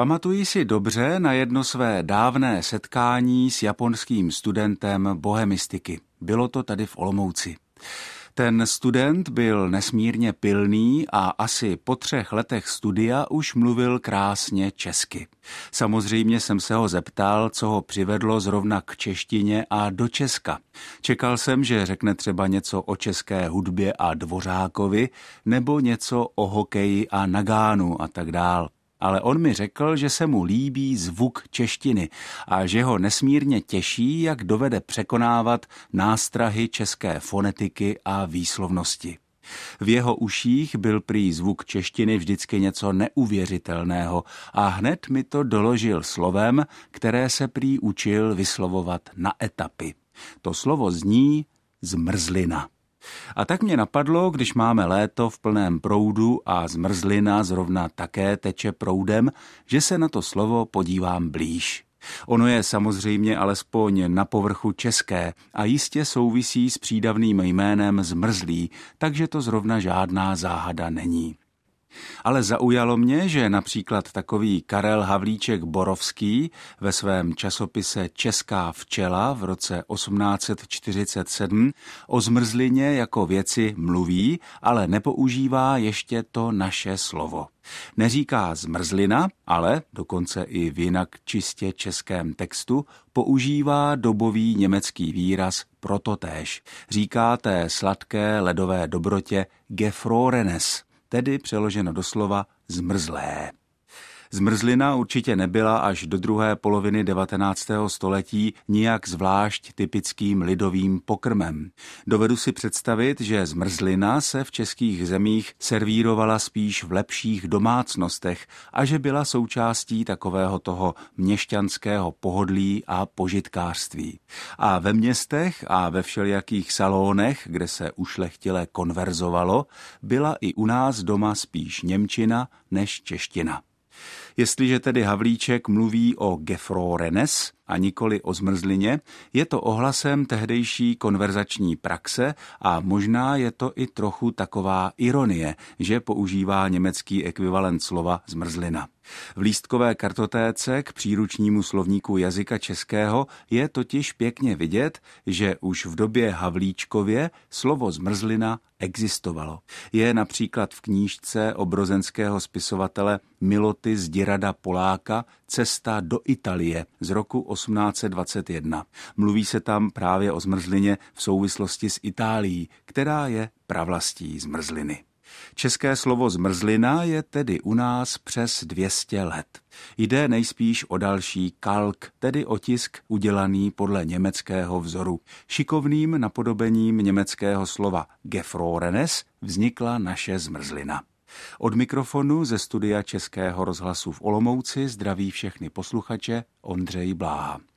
Pamatuji si dobře na jedno své dávné setkání s japonským studentem bohemistiky. Bylo to tady v Olomouci. Ten student byl nesmírně pilný a asi po třech letech studia už mluvil krásně česky. Samozřejmě jsem se ho zeptal, co ho přivedlo zrovna k češtině a do Česka. Čekal jsem, že řekne třeba něco o české hudbě a Dvořákovi, nebo něco o hokeji a Nagánu a tak dál ale on mi řekl, že se mu líbí zvuk češtiny a že ho nesmírně těší, jak dovede překonávat nástrahy české fonetiky a výslovnosti. V jeho uších byl prý zvuk češtiny vždycky něco neuvěřitelného a hned mi to doložil slovem, které se prý učil vyslovovat na etapy. To slovo zní zmrzlina. A tak mě napadlo, když máme léto v plném proudu a zmrzlina zrovna také teče proudem, že se na to slovo podívám blíž. Ono je samozřejmě alespoň na povrchu české a jistě souvisí s přídavným jménem zmrzlý, takže to zrovna žádná záhada není. Ale zaujalo mě, že například takový Karel Havlíček Borovský ve svém časopise Česká včela v roce 1847 o zmrzlině jako věci mluví, ale nepoužívá ještě to naše slovo. Neříká zmrzlina, ale dokonce i v jinak čistě českém textu používá dobový německý výraz prototéž. Říká té sladké ledové dobrotě gefrorenes, tedy přeloženo doslova zmrzlé. Zmrzlina určitě nebyla až do druhé poloviny 19. století nijak zvlášť typickým lidovým pokrmem. Dovedu si představit, že zmrzlina se v českých zemích servírovala spíš v lepších domácnostech a že byla součástí takového toho měšťanského pohodlí a požitkářství. A ve městech a ve všelijakých salónech, kde se ušlechtile konverzovalo, byla i u nás doma spíš Němčina než čeština. Jestliže tedy Havlíček mluví o gefrorenes a nikoli o zmrzlině, je to ohlasem tehdejší konverzační praxe a možná je to i trochu taková ironie, že používá německý ekvivalent slova zmrzlina. V lístkové kartotéce k příručnímu slovníku jazyka českého je totiž pěkně vidět, že už v době Havlíčkově slovo zmrzlina existovalo. Je například v knížce obrozenského spisovatele Miloty z Dirada Poláka Cesta do Itálie z roku 1821. Mluví se tam právě o zmrzlině v souvislosti s Itálií, která je pravlastí zmrzliny. České slovo zmrzlina je tedy u nás přes 200 let. Jde nejspíš o další kalk, tedy otisk udělaný podle německého vzoru. Šikovným napodobením německého slova gefrorenes vznikla naše zmrzlina. Od mikrofonu ze studia Českého rozhlasu v Olomouci zdraví všechny posluchače Ondřej Bláha.